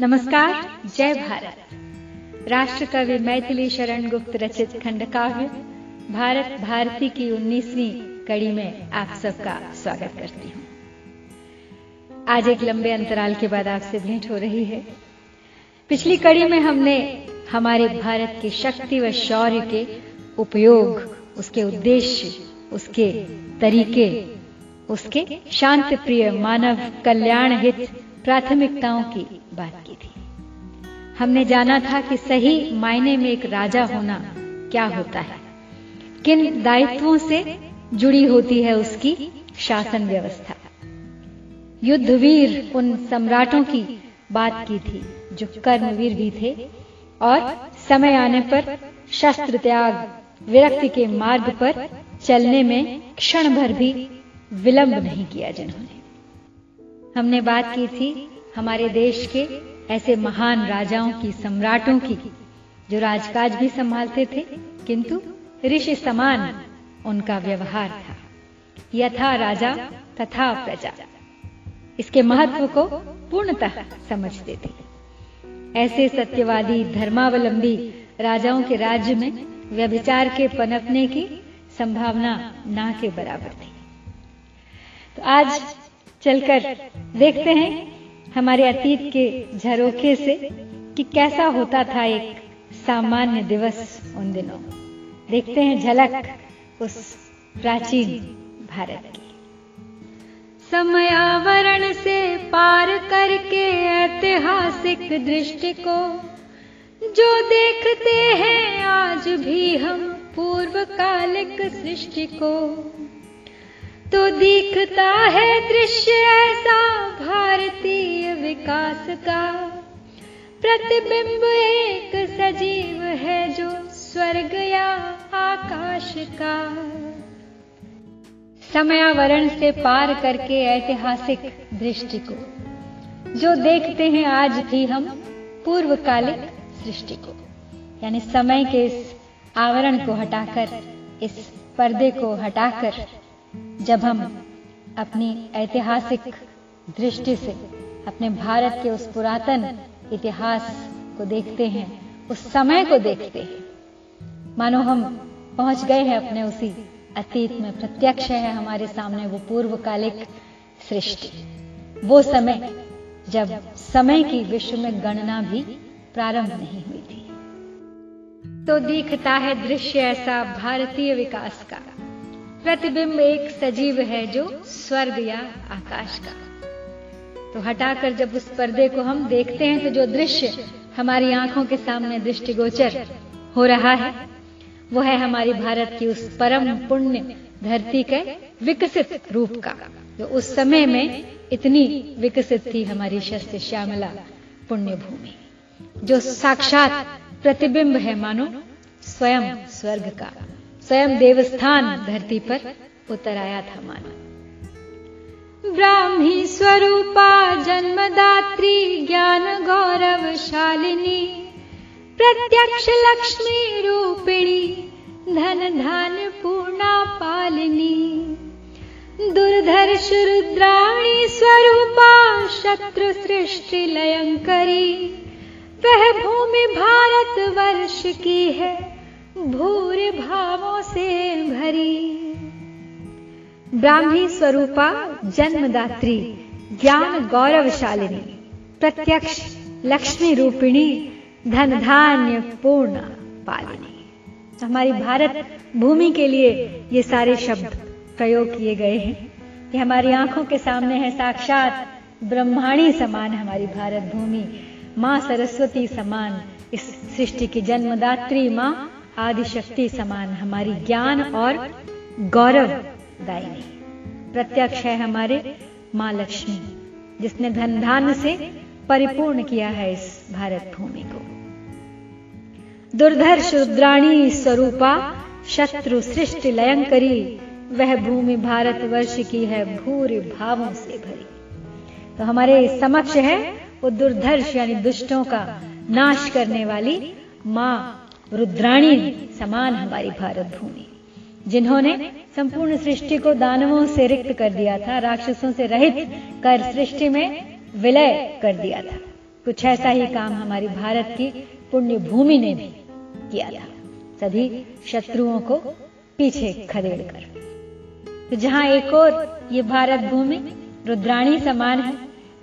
नमस्कार, जय भारत। राष्ट्र कवि मैथिली शरण गुप्त रचित खंड काव्य भारत भारती की 19वीं कड़ी में आप सबका स्वागत करती हूँ। आज एक लंबे अंतराल के बाद आपसे भेंट हो रही है। पिछली कड़ी में हमने हमारे भारत की शक्ति व शौर्य के उपयोग, उसके उद्देश्य, उसके तरीके, उसके शांत प्रिय मानव कल्याण हित प्राथमिकताओं की बात की थी। हमने जाना था कि सही मायने में एक राजा होना क्या होता है? किन दायित्वों से जुड़ी होती है उसकी शासन व्यवस्था? युद्धवीर उन सम्राटों की बात की थी, जो कर्मवीर भी थे और समय आने पर शस्त्र त्याग, विरक्ति के मार्ग पर चलने में क्षण भर भी विलंब नहीं किया जिन्होंने। हमने बात की थी हमारे देश के ऐसे महान राजाओं की, सम्राटों की, जो राजकाज भी संभालते थे, किंतु ऋषि समान उनका व्यवहार था। यथा राजा तथा प्रजा। इसके महत्व को पूर्णतः समझते थे ऐसे सत्यवादी, धर्मावलंबी राजाओं के राज्य में व्यभिचार के पनपने की संभावना ना के बराबर थी। तो आज चलकर देखते हैं हमारे अतीत के झरोखे से कि कैसा होता था एक सामान्य दिवस उन दिनों। देखते हैं झलक उस प्राचीन भारत की। समयावरण से पार करके ऐतिहासिक दृष्टि को जो देखते हैं, आज भी हम पूर्वकालिक सृष्टि को तो दिखता है दृश्य ऐसा भारतीय विकास का। प्रतिबिंब एक सजीव है जो स्वर्ग या आकाश का। समयावरण से पार करके ऐतिहासिक दृष्टि को, जो देखते हैं आज भी हम पूर्वकालिक सृष्टि को, यानी समय के इस आवरण को हटाकर, इस पर्दे को हटाकर जब हम अपनी ऐतिहासिक दृष्टि से अपने भारत के उस पुरातन इतिहास को देखते हैं, उस समय को देखते हैं, मानो हम पहुँच गए हैं अपने उसी अतीत में, प्रत्यक्ष है हमारे सामने वो पूर्वकालिक सृष्टि। वो समय जब समय की विश्व में गणना भी प्रारंभ नहीं हुई थी। तो दिखता है दृश्य ऐसा भारतीय विकास का। प्रतिबिंब एक सजीव है जो स्वर्ग या आकाश का। तो हटाकर जब उस पर्दे को हम देखते हैं तो जो दृश्य हमारी आँखों के सामने दृष्टिगोचर हो रहा है, वो है हमारी भारत की उस परम पुण्य धरती के विकसित रूप का, जो उस समय में इतनी विकसित थी हमारी शस्त्र श्यामला पुण्य भूमि जो साक्षात प्रतिबिंब है मानो स्वयं स्वर्ग का। स्वयं देवस्थान धरती पर उतर आया था मानो। ब्राह्मी स्वरूपा, जन्मदात्री, ज्ञान गौरवशालिनी, प्रत्यक्ष लक्ष्मी रूपिणी, धन धान पूर्णा पालिनी। दुर्धर्ष रुद्राणी स्वरूपा, शत्रु सृष्टि लयंकरी। वह भूमि भारत वर्ष की है। भूरे भावों से भरी। ब्राह्मी स्वरूपा जन्मदात्री, ज्ञान गौरवशालिनी, प्रत्यक्ष लक्ष्मी रूपिणी धन धान्य पूर्ण पालिनी। हमारी भारत भूमि के लिए ये सारे शब्द प्रयोग किए गए हैं। ये हमारी आँखों के सामने है, साक्षात ब्रह्माणी समान हमारी भारत भूमि, माँ सरस्वती समान इस सृष्टि की जन्मदात्री माँ आदि शक्ति समान, हमारी ज्ञान और गौरव दायिनी। प्रत्यक्ष है हमारे माँ लक्ष्मी, जिसने धन धान से परिपूर्ण किया है इस भारत भूमि को। दुर्धर्ष रुद्राणी स्वरूपा, शत्रु सृष्टि लयंकरी, वह भूमि भारत वर्ष की है भूर भावों से भरी। तो हमारे समक्ष है वो दुर्धर्ष यानी दुष्टों का नाश करने वाली माँ रुद्राणी समान हमारी भारत भूमि। जिन्होंने संपूर्ण सृष्टि को दानवों से रिक्त कर दिया था, राक्षसों से रहित कर सृष्टि में विलय कर दिया था। कुछ ऐसा ही काम हमारी भारत की पुण्य भूमि ने भी किया था। सभी शत्रुओं को पीछे खदेड़ कर। तो जहाँ एक और ये भारत भूमि रुद्राणी समान है,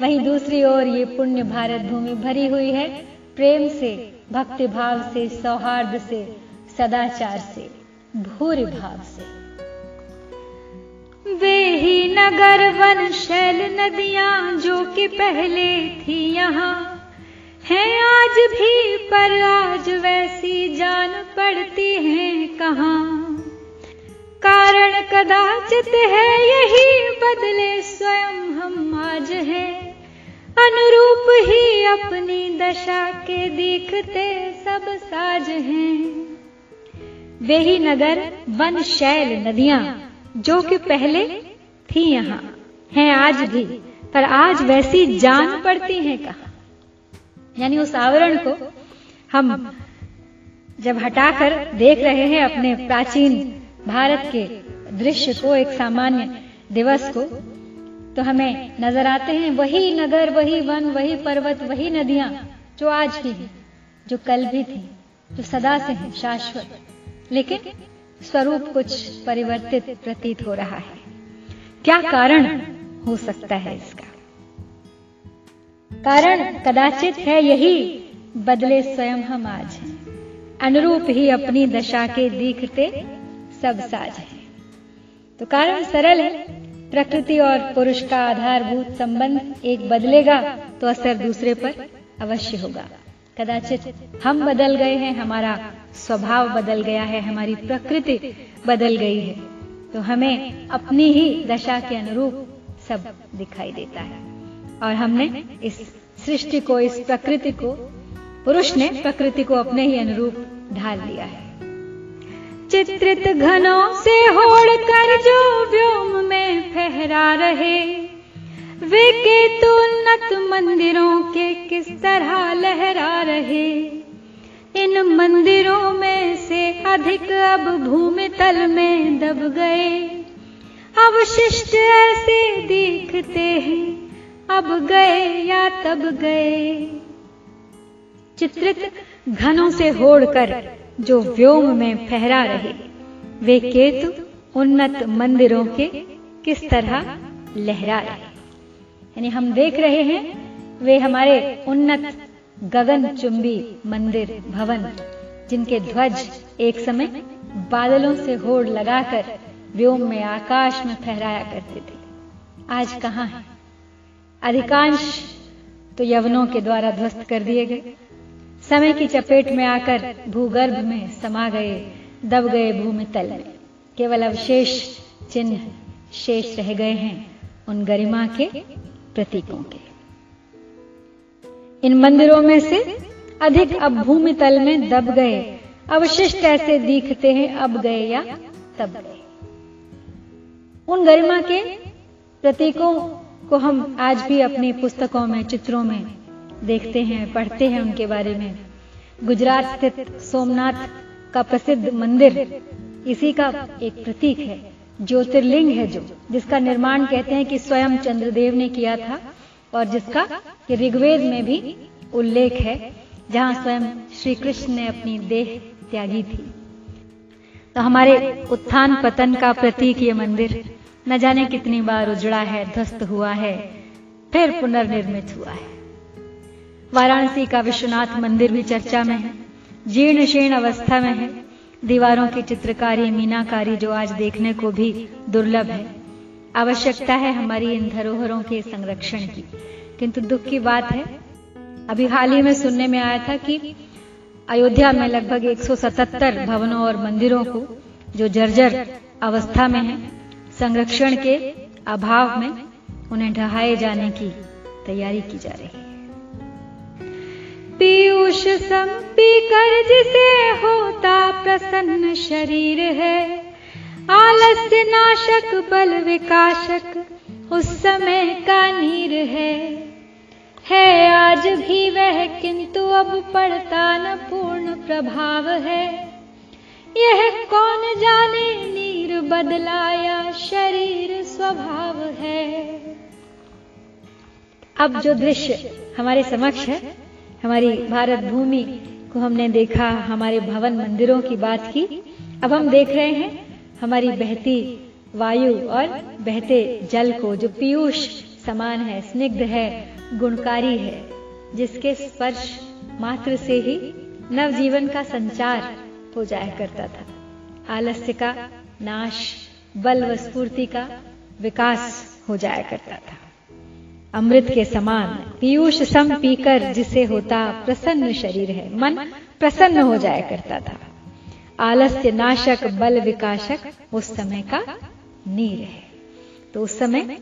वहीं दूसरी ओर ये पुण्य भारत भूमि भरी हुई है, प्रेम से भक्ति भाव से, सौहार्द से, सदाचार से, भूर भाव से। वे ही नगर वन शैल नदियाँ जो कि पहले थी यहाँ। है आज भी, पर आज वैसी जान पड़ती है कहाँ। कारण कदाचित है, यही बदले स्वयं हम आज है। अनुरूप ही अपनी दशा के दिखते सब साज हैं। वे ही नगर, वन शैल नदियाँ, जो कि पहले थी यहाँ, हैं आज भी, पर आज वैसी जान पड़ती हैं कहा। यानी उस आवरण को हम जब हटाकर देख रहे हैं अपने प्राचीन भारत के दृश्य को, एक सामान्य दिवस को तो हमें नज़र आते हैं वही नगर, वही वन, वही पर्वत, वही नदियाँ, जो आज भी है, जो कल भी थी, जो सदा से है, शाश्वत। लेकिन स्वरूप कुछ परिवर्तित प्रतीत हो रहा है। क्या कारण हो सकता है इसका? कारण कदाचित है यही, बदले स्वयं हम आज हैं। अनुरूप ही अपनी दशा के दिखते सब साज है। तो कारण सरल है प्रकृति और पुरुष का आधारभूत संबंध एक बदलेगा तो असर दूसरे पर अवश्य होगा। कदाचित हम बदल गए हैं, हमारा स्वभाव बदल गया है, हमारी प्रकृति बदल गई है तो हमें अपनी ही दशा के अनुरूप सब दिखाई देता है। और हमने इस सृष्टि को, इस प्रकृति को, पुरुष ने प्रकृति को अपने ही अनुरूप ढाल लिया है। चित्रित घनों से होड़ कर जो व्योम में फहरा रहे। वे केतु उन्नत मंदिरों के किस तरह लहरा रहे। इन मंदिरों में से अधिक अब भूमि तल में दब गए। अवशिष्ट ऐसे दिखते हैं, अब गए या तब गए। चित्रित घनों से होड़कर जो व्योम में फहरा रहे। वे केतु उन्नत मंदिरों के किस तरह लहरा रहे। यानी हम देख रहे हैं, वे हमारे उन्नत गगन चुंबी मंदिर भवन, जिनके ध्वज एक समय बादलों से होड़ लगाकर व्योम में आकाश में फहराया करते थे। आज कहाँ है? अधिकांश तो यवनों के द्वारा ध्वस्त कर दिए गए। समय की चपेट में आकर भूगर्भ में समा गए, दब गए भूमि तल में। केवल अवशेष चिन्ह शेष रह गए हैं उन गरिमा के प्रतीकों के। इन मंदिरों में से अधिक अब भूमि तल में दब गए, अवशिष्ट ऐसे दिखते हैं अब गए या तब गए। उन गरिमा के प्रतीकों को हम आज भी अपनी पुस्तकों में, चित्रों में देखते हैं, पढ़ते हैं उनके बारे में। गुजरात स्थित सोमनाथ का प्रसिद्ध मंदिर इसी का एक प्रतीक है, ज्योतिर्लिंग है जो, जिसका निर्माण कहते हैं कि स्वयं चंद्रदेव ने किया था और जिसका ऋग्वेद में भी उल्लेख है, जहाँ स्वयं श्री कृष्ण ने अपनी देह त्यागी थी। तो हमारे उत्थान पतन का प्रतीक ये मंदिर, न जाने कितनी बार उजड़ा है, ध्वस्त हुआ है, फिर पुनर्निर्मित हुआ है। वाराणसी का विश्वनाथ मंदिर भी चर्चा में है। जीर्ण शीर्ण अवस्था में है। दीवारों की चित्रकारी, मीनाकारी जो आज देखने को भी दुर्लभ है। आवश्यकता है हमारी इन धरोहरों के संरक्षण की। किंतु दुख की बात है, अभी हाल ही में सुनने में आया था कि अयोध्या में लगभग 177 भवनों और मंदिरों को जो जर्जर अवस्था में है, संरक्षण के अभाव में उन्हें ढहाए जाने की तैयारी की जा रही है। पीयूष सम कर जिसे होता प्रसन्न शरीर है। आलस्य नाशक, बल विकाशक उस समय का नीर है। है आज भी वह, किंतु अब पड़ता न पूर्ण प्रभाव है। यह कौन जाने नीर बदलाया शरीर स्वभाव है। अब जो दृश्य हमारे समक्ष है हमारी भारत भूमि को हमने देखा, हमारे भवन मंदिरों की बात की। अब हम देख रहे हैं हमारी बहती वायु और बहते जल को, जो पीयूष समान है, स्निग्ध है, गुणकारी है, जिसके स्पर्श मात्र से ही नवजीवन का संचार हो जाया करता था। आलस्य का नाश, बल व स्फूर्ति का विकास हो जाया करता था। अमृत के समान, पीयूष सम पीकर जिसे होता प्रसन्न शरीर है, मन प्रसन्न हो जाया करता था। आलस्य नाशक, बल विकासक उस समय का नीर है। तो उस समय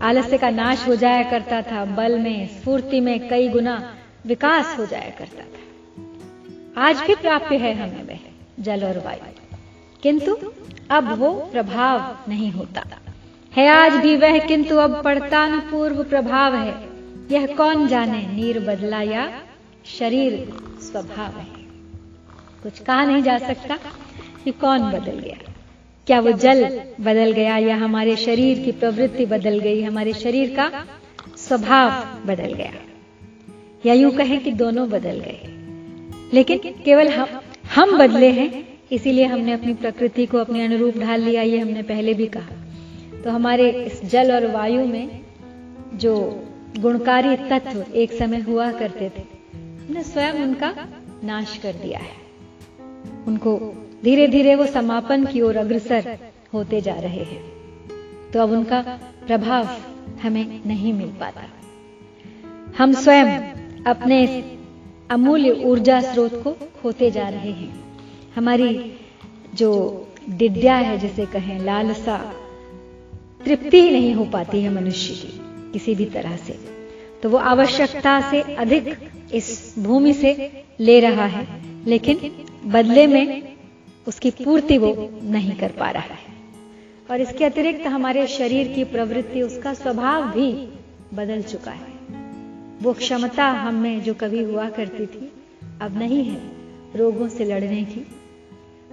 आलस्य का नाश हो जाया करता था, बल में, स्फूर्ति में कई गुना विकास हो जाया करता था। आज भी प्राप्य है हमें वह जल और वायु। किंतु अब वो प्रभाव नहीं होता। है आज भी वह, किंतु अब पड़ता न पूर्व प्रभाव है। यह कौन जाने नीर बदला या शरीर स्वभाव है? कुछ कहा नहीं जा सकता कि कौन बदल गया। क्या वो जल बदल गया या हमारे शरीर की प्रवृत्ति बदल गई, हमारे शरीर का स्वभाव बदल गया? या यूँ कहें कि दोनों बदल गए। लेकिन केवल हम हम बदले हैं, इसीलिए हमने अपनी प्रकृति को अपने अनुरूप ढाल लिया, ये हमने पहले भी कहा। तो हमारे इस जल और वायु में जो गुणकारी तत्व एक समय हुआ करते थे हमने स्वयं उनका नाश कर दिया है। उनको धीरे धीरे वो समापन की ओर अग्रसर होते जा रहे हैं। तो अब उनका प्रभाव हमें नहीं मिल पाता। हम स्वयं अपने अमूल्य ऊर्जा स्रोत को खोते जा रहे हैं। हमारी जो दिद्या है, जिसे कहें लालसा तृप्ति ही नहीं हो पाती है मनुष्य की किसी भी तरह से। तो वो आवश्यकता से अधिक इस भूमि से ले रहा है, लेकिन बदले में उसकी पूर्ति वो नहीं कर पा रहा है। और इसके अतिरिक्त हमारे शरीर की प्रवृत्ति, उसका स्वभाव भी बदल चुका है। वो क्षमता हम में जो कभी हुआ करती थी, अब नहीं है। रोगों से लड़ने की,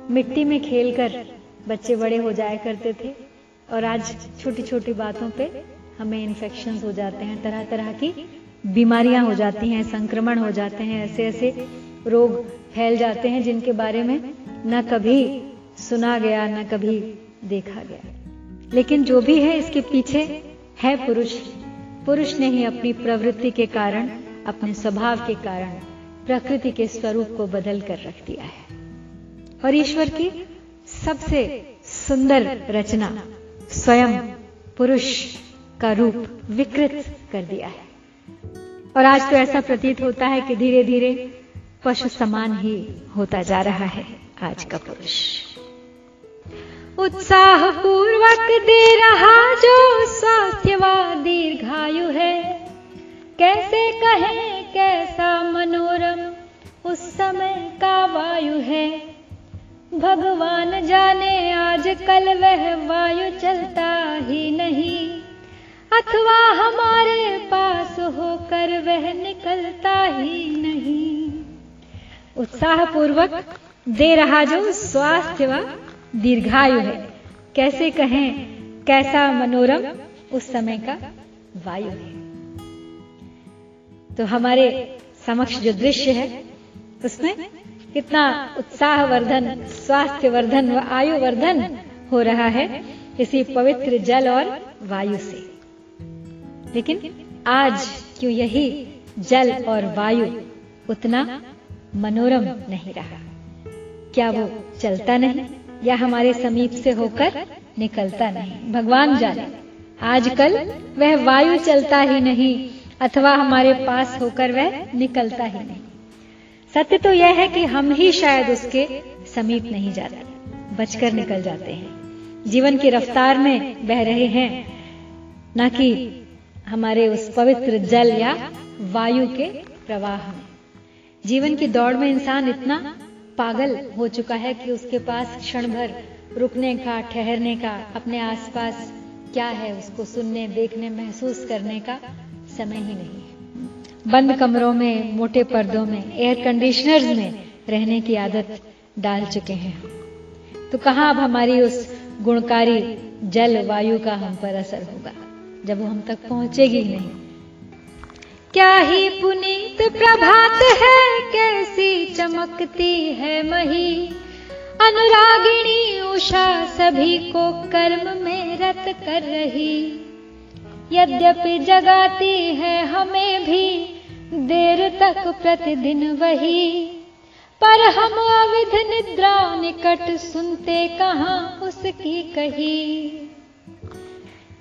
मिट्टी में खेलकर बच्चे बड़े हो जाया करते थे और आज छोटी छोटी बातों पे हमें इन्फेक्शन हो जाते हैं तरह तरह की बीमारियाँ हो जाती हैं, संक्रमण हो जाते हैं ऐसे ऐसे रोग फैल जाते हैं जिनके बारे में न कभी सुना गया, न कभी देखा गया। लेकिन जो भी है, इसके पीछे है पुरुष। पुरुष ने ही अपनी प्रवृत्ति के कारण, अपने स्वभाव के कारण, प्रकृति के स्वरूप को बदल कर रख दिया है। और ईश्वर की सबसे सुंदर रचना स्वयं पुरुष का रूप विकृत कर दिया है। और आज तो ऐसा प्रतीत होता है कि धीरे धीरे पशु समान ही होता जा रहा है आज का पुरुष। उत्साह पूर्वक दे रहा जो स्वास्थ्य व दीर्घायु है। कैसे कहें, कैसा मनोरम उस समय का वायु है। भगवान जाने आज कल वह वायु चलता ही नहीं। अथवा हमारे पास होकर वह निकलता ही नहीं। उत्साह पूर्वक दे रहा जो स्वास्थ्य व दीर्घायु है। कैसे कहें, कैसा मनोरम उस समय का वायु है। तो हमारे समक्ष जो दृश्य है, उसमें कितना उत्साह वर्धन स्वास्थ्य वर्धन व आयु वर्धन हो रहा है इसी पवित्र जल और वायु से। लेकिन आज क्यों यही जल और वायु उतना मनोरम नहीं रहा? क्या वो चलता नहीं या हमारे समीप से होकर निकलता नहीं? भगवान जाने, आजकल वह वायु चलता ही नहीं अथवा हमारे पास होकर वह निकलता ही नहीं। सत्य तो यह है कि हम ही शायद उसके समीप नहीं जाते, बचकर निकल जाते हैं। जीवन की रफ्तार में बह रहे हैं, न कि हमारे उस पवित्र जल या वायु के प्रवाह में। जीवन की दौड़ में इंसान इतना पागल हो चुका है कि उसके पास क्षण भर रुकने का, ठहरने का, अपने आसपास क्या है उसको सुनने, देखने, महसूस करने का समय ही नहीं। बंद कमरों में, मोटे पर्दों में एयर कंडीशनर्स में रहने की आदत डाल चुके हैं। तो कहाँ अब हमारी उस गुणकारी जल वायु का हम पर असर होगा, जब वो हम तक पहुंचेगी नहीं? क्या ही पुनीत प्रभात है, कैसी चमकती है मही? अनुरागिणी उषा सभी को कर्म में रत कर रही। यद्यपि जगाती है हमें भी, देर तक प्रतिदिन वही। पर हम अविध निद्रा निकट सुनते कहा उसकी कही।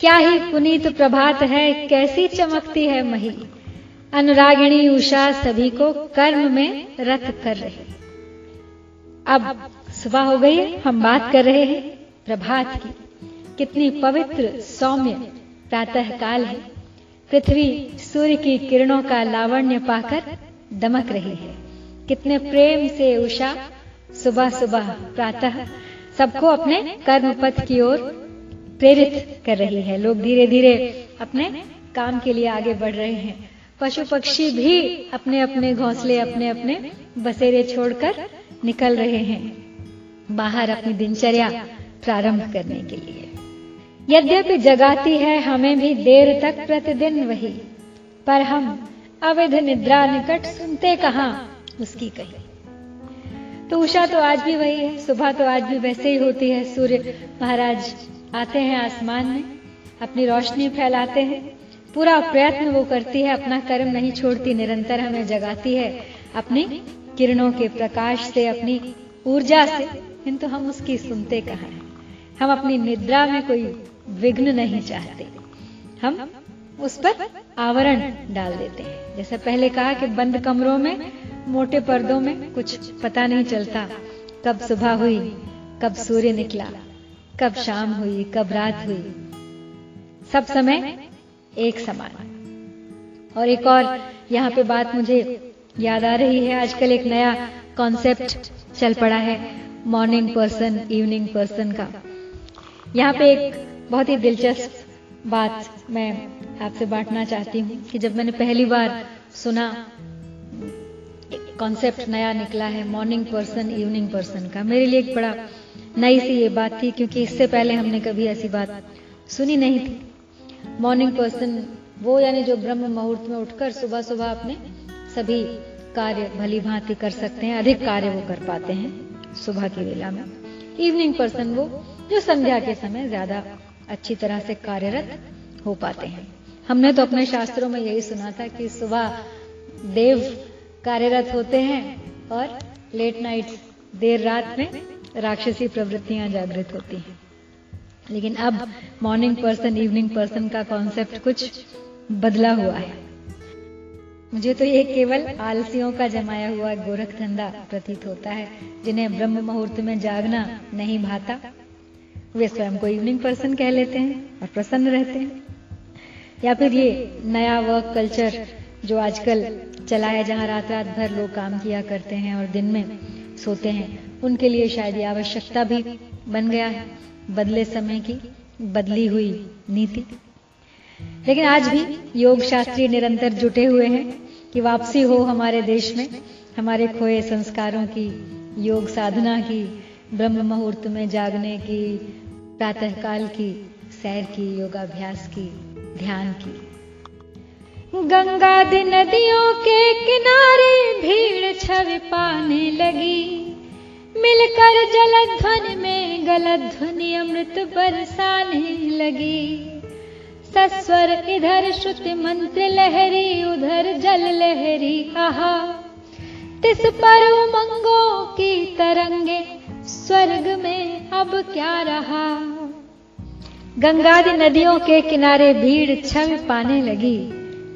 क्या ही पुनीत प्रभात है, कैसी चमकती है मही। अनुरागिणी उषा सभी को कर्म में रत कर रही। अब सुबह हो गई, हम बात कर रहे हैं प्रभात की। कितनी पवित्र सौम्य प्रातः काल है। पृथ्वी सूर्य की किरणों का लावण्य पाकर दमक रही है। कितने प्रेम से उषा, सुबह सुबह प्रातः, सबको अपने कर्म पथ की ओर प्रेरित कर रही है। लोग धीरे धीरे अपने काम के लिए आगे बढ़ रहे हैं। पशु पक्षी भी अपने अपने घोंसले अपने अपने बसेरे छोड़कर निकल रहे हैं। बाहर अपनी दिनचर्या प्रारंभ करने के लिए। यद्यपि जगाती है हमें भी देर तक प्रतिदिन वही। पर हम अवैध निद्रा निकट सुनते कहा? उसकी कही। तो उषा तो आज भी वही है, सुबह तो आज भी वैसे ही होती है। सूर्य महाराज आते हैं आसमान में, अपनी रोशनी फैलाते हैं। पूरा प्रयत्न वो करती है, अपना कर्म नहीं छोड़ती, निरंतर हमें जगाती है। अपनी किरणों के प्रकाश से, अपनी ऊर्जा से, किंतु हम उसकी सुनते कहा है? हम अपनी निद्रा में कोई विघ्न नहीं चाहते। हम उस पर आवरण डाल देते हैं। जैसे पहले कहा कि बंद कमरों में, मोटे पर्दों में कुछ पता नहीं चलता। कब सुबह हुई, कब सूर्य निकला, कब शाम हुई, कब रात हुई। सब समय एक समान। और एक और यहाँ पे बात मुझे याद आ रही है। आजकल एक नया कॉन्सेप्ट चल पड़ा है मॉर्निंग पर्सन इवनिंग पर्सन का। यहाँ पे एक बहुत ही दिलचस्प बात मैं आपसे बांटना चाहती हूँ कि जब मैंने पहली बार सुना कॉन्सेप्ट नया निकला है मॉर्निंग पर्सन इवनिंग पर्सन का। मेरे लिए एक बड़ा नई सी ये बात थी, क्योंकि इससे पहले हमने कभी ऐसी बात सुनी नहीं थी। मॉर्निंग पर्सन वो यानी जो ब्रह्म मुहूर्त में उठकर सुबह सुबह अपने सभी कार्य भली भांति कर सकते हैं, अधिक कार्य वो कर पाते हैं सुबह की वेला में। इवनिंग पर्सन वो, जो संध्या के समय ज़्यादा अच्छी तरह से कार्यरत हो पाते हैं। हमने तो अपने शास्त्रों में यही सुना था कि सुबह देव कार्यरत होते हैं और लेट नाइट देर रात में राक्षसी प्रवृत्तियाँ जागृत होती हैं। लेकिन अब मॉर्निंग पर्सन इवनिंग पर्सन का कॉन्सेप्ट कुछ बदला हुआ है। मुझे तो ये केवल आलसियों का जमाया हुआ गोरख धंधा प्रतीत होता है, जिन्हें ब्रह्म मुहूर्त में जागना नहीं भाता। वे स्वयं को इवनिंग पर्सन कह लेते हैं और प्रसन्न रहते हैं। या फिर ये नया वर्क कल्चर जो आजकल चला है जहाँ रात रात भर लोग काम किया करते हैं और दिन में सोते हैं, उनके लिए शायद ये आवश्यकता भी बन गया है, बदले समय की बदली हुई नीति। लेकिन आज भी योग शास्त्री निरंतर जुटे हुए हैं कि वापसी हो हमारे देश में, हमारे खोए संस्कारों की, योग साधना की, ब्रह्म मुहूर्त में जागने की प्रातःकाल की, सैर की, योगाभ्यास की, ध्यान की। गंगा दी नदियों के किनारे भीड़ छवि पाने लगी। मिलकर जलध्वनि में गलध्वनि अमृत बरसाने लगी। सस्वर इधर श्रुति मंत्र लहरी, उधर जल लहरी कहा तिस पर उमंगों की तरंगे, स्वर्ग में अब क्या रहा? गंगादि नदियों के किनारे भीड़ छवि पाने लगी।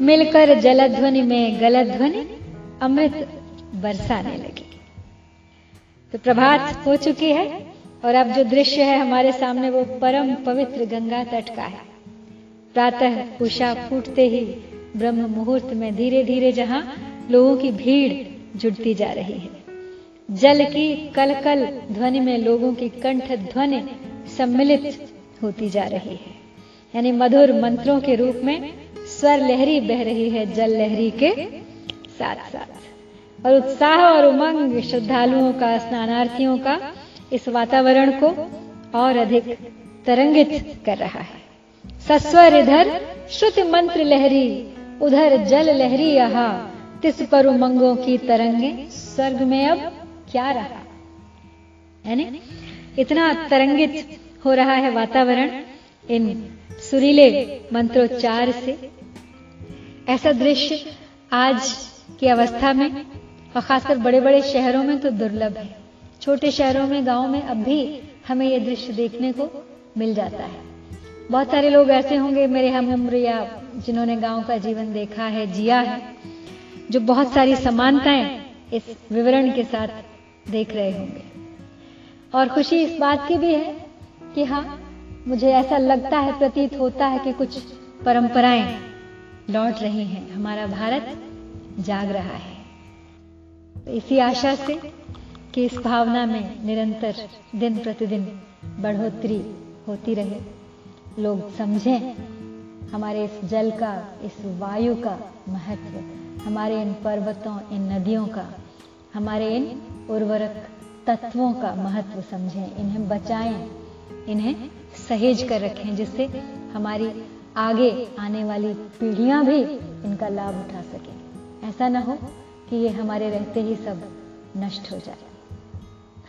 मिलकर जलध्वनि में गलध्वनि अमृत बरसाने लगी। तो प्रभात हो चुकी है और अब जो दृश्य है हमारे सामने वो परम पवित्र गंगा तट का है। प्रातः उषा फूटते ही ब्रह्म मुहूर्त में धीरे धीरे जहाँ लोगों की भीड़ जुड़ती जा रही है। जल की कलकल ध्वनि में लोगों की कंठ ध्वनि सम्मिलित होती जा रही है। यानी मधुर मंत्रों के रूप में स्वर लहरी बह रही है जल लहरी के साथ साथ। और उत्साह और उमंग श्रद्धालुओं का, स्नानार्थियों का इस वातावरण को और अधिक तरंगित कर रहा है। सस्वर इधर श्रुति मंत्र लहरी, उधर जल लहरी यहा। तिस पर उमंगों की तरंगे, स्वर्ग में अब क्या रहा? यानी इतना तरंगित हो रहा है वातावरण इन सुरीले मंत्रोच्चार से। ऐसा दृश्य आज की अवस्था में, और खासकर बड़े बड़े शहरों में तो दुर्लभ है। छोटे शहरों में, गाँव में अब भी हमें यह दृश्य देखने को मिल जाता है। बहुत सारे लोग ऐसे होंगे, मेरे हम उम्र या जिन्होंने गाँव का जीवन देखा है, जिया है, जो बहुत सारी समानताएँ इस विवरण के साथ देख रहे होंगे। और खुशी इस बात की भी है कि हाँ मुझे ऐसा लगता है, प्रतीत होता है कि कुछ परंपराएँ लौट रही हैं। हमारा भारत जाग रहा है। इसी आशा से कि इस भावना में निरंतर दिन प्रतिदिन बढ़ोतरी होती रहे। लोग समझें, हमारे इस जल का, इस वायु का महत्व, हमारे इन पर्वतों, इन नदियों का, हमारे इन उर्वरक तत्वों का महत्व समझें। इन्हें बचाएँ। इन्हें सहेज कर रखें, जिससे हमारी आगे आने वाली पीढ़ियाँ भी इनका लाभ उठा सकें। ऐसा ना हो कि ये हमारे रहते ही सब नष्ट हो जाए।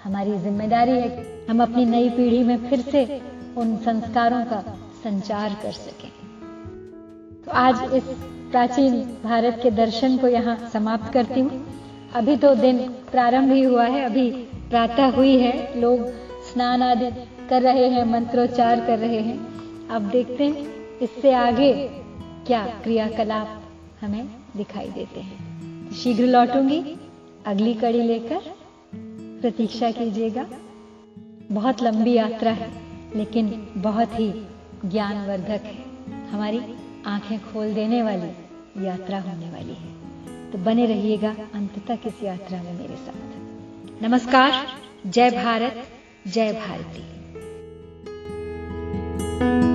हमारी ज़िम्मेदारी है कि हम अपनी नई पीढ़ी में फिर से उन संस्कारों का संचार कर सकें। तो आज इस प्राचीन भारत के दर्शन को यहाँ समाप्त करती हूँ। अभी तो दिन प्रारंभ ही हुआ है, अभी प्रातः हुई है। लोग स्नान आदि कर रहे हैं, मंत्रोच्चार कर रहे हैं। अब देखते हैं, इससे आगे क्या क्रियाकलाप हमें दिखाई देते हैं। शीघ्र लौटूँगी, अगली कड़ी लेकर। प्रतीक्षा कीजिएगा। बहुत लंबी यात्रा है, लेकिन बहुत ही ज्ञानवर्धक है। हमारी आँखें खोल देने वाली यात्रा होने वाली है। तो बने रहिएगा अंत तक इस यात्रा में मेरे साथ। नमस्कार, जय भारत, जय भारती। thank you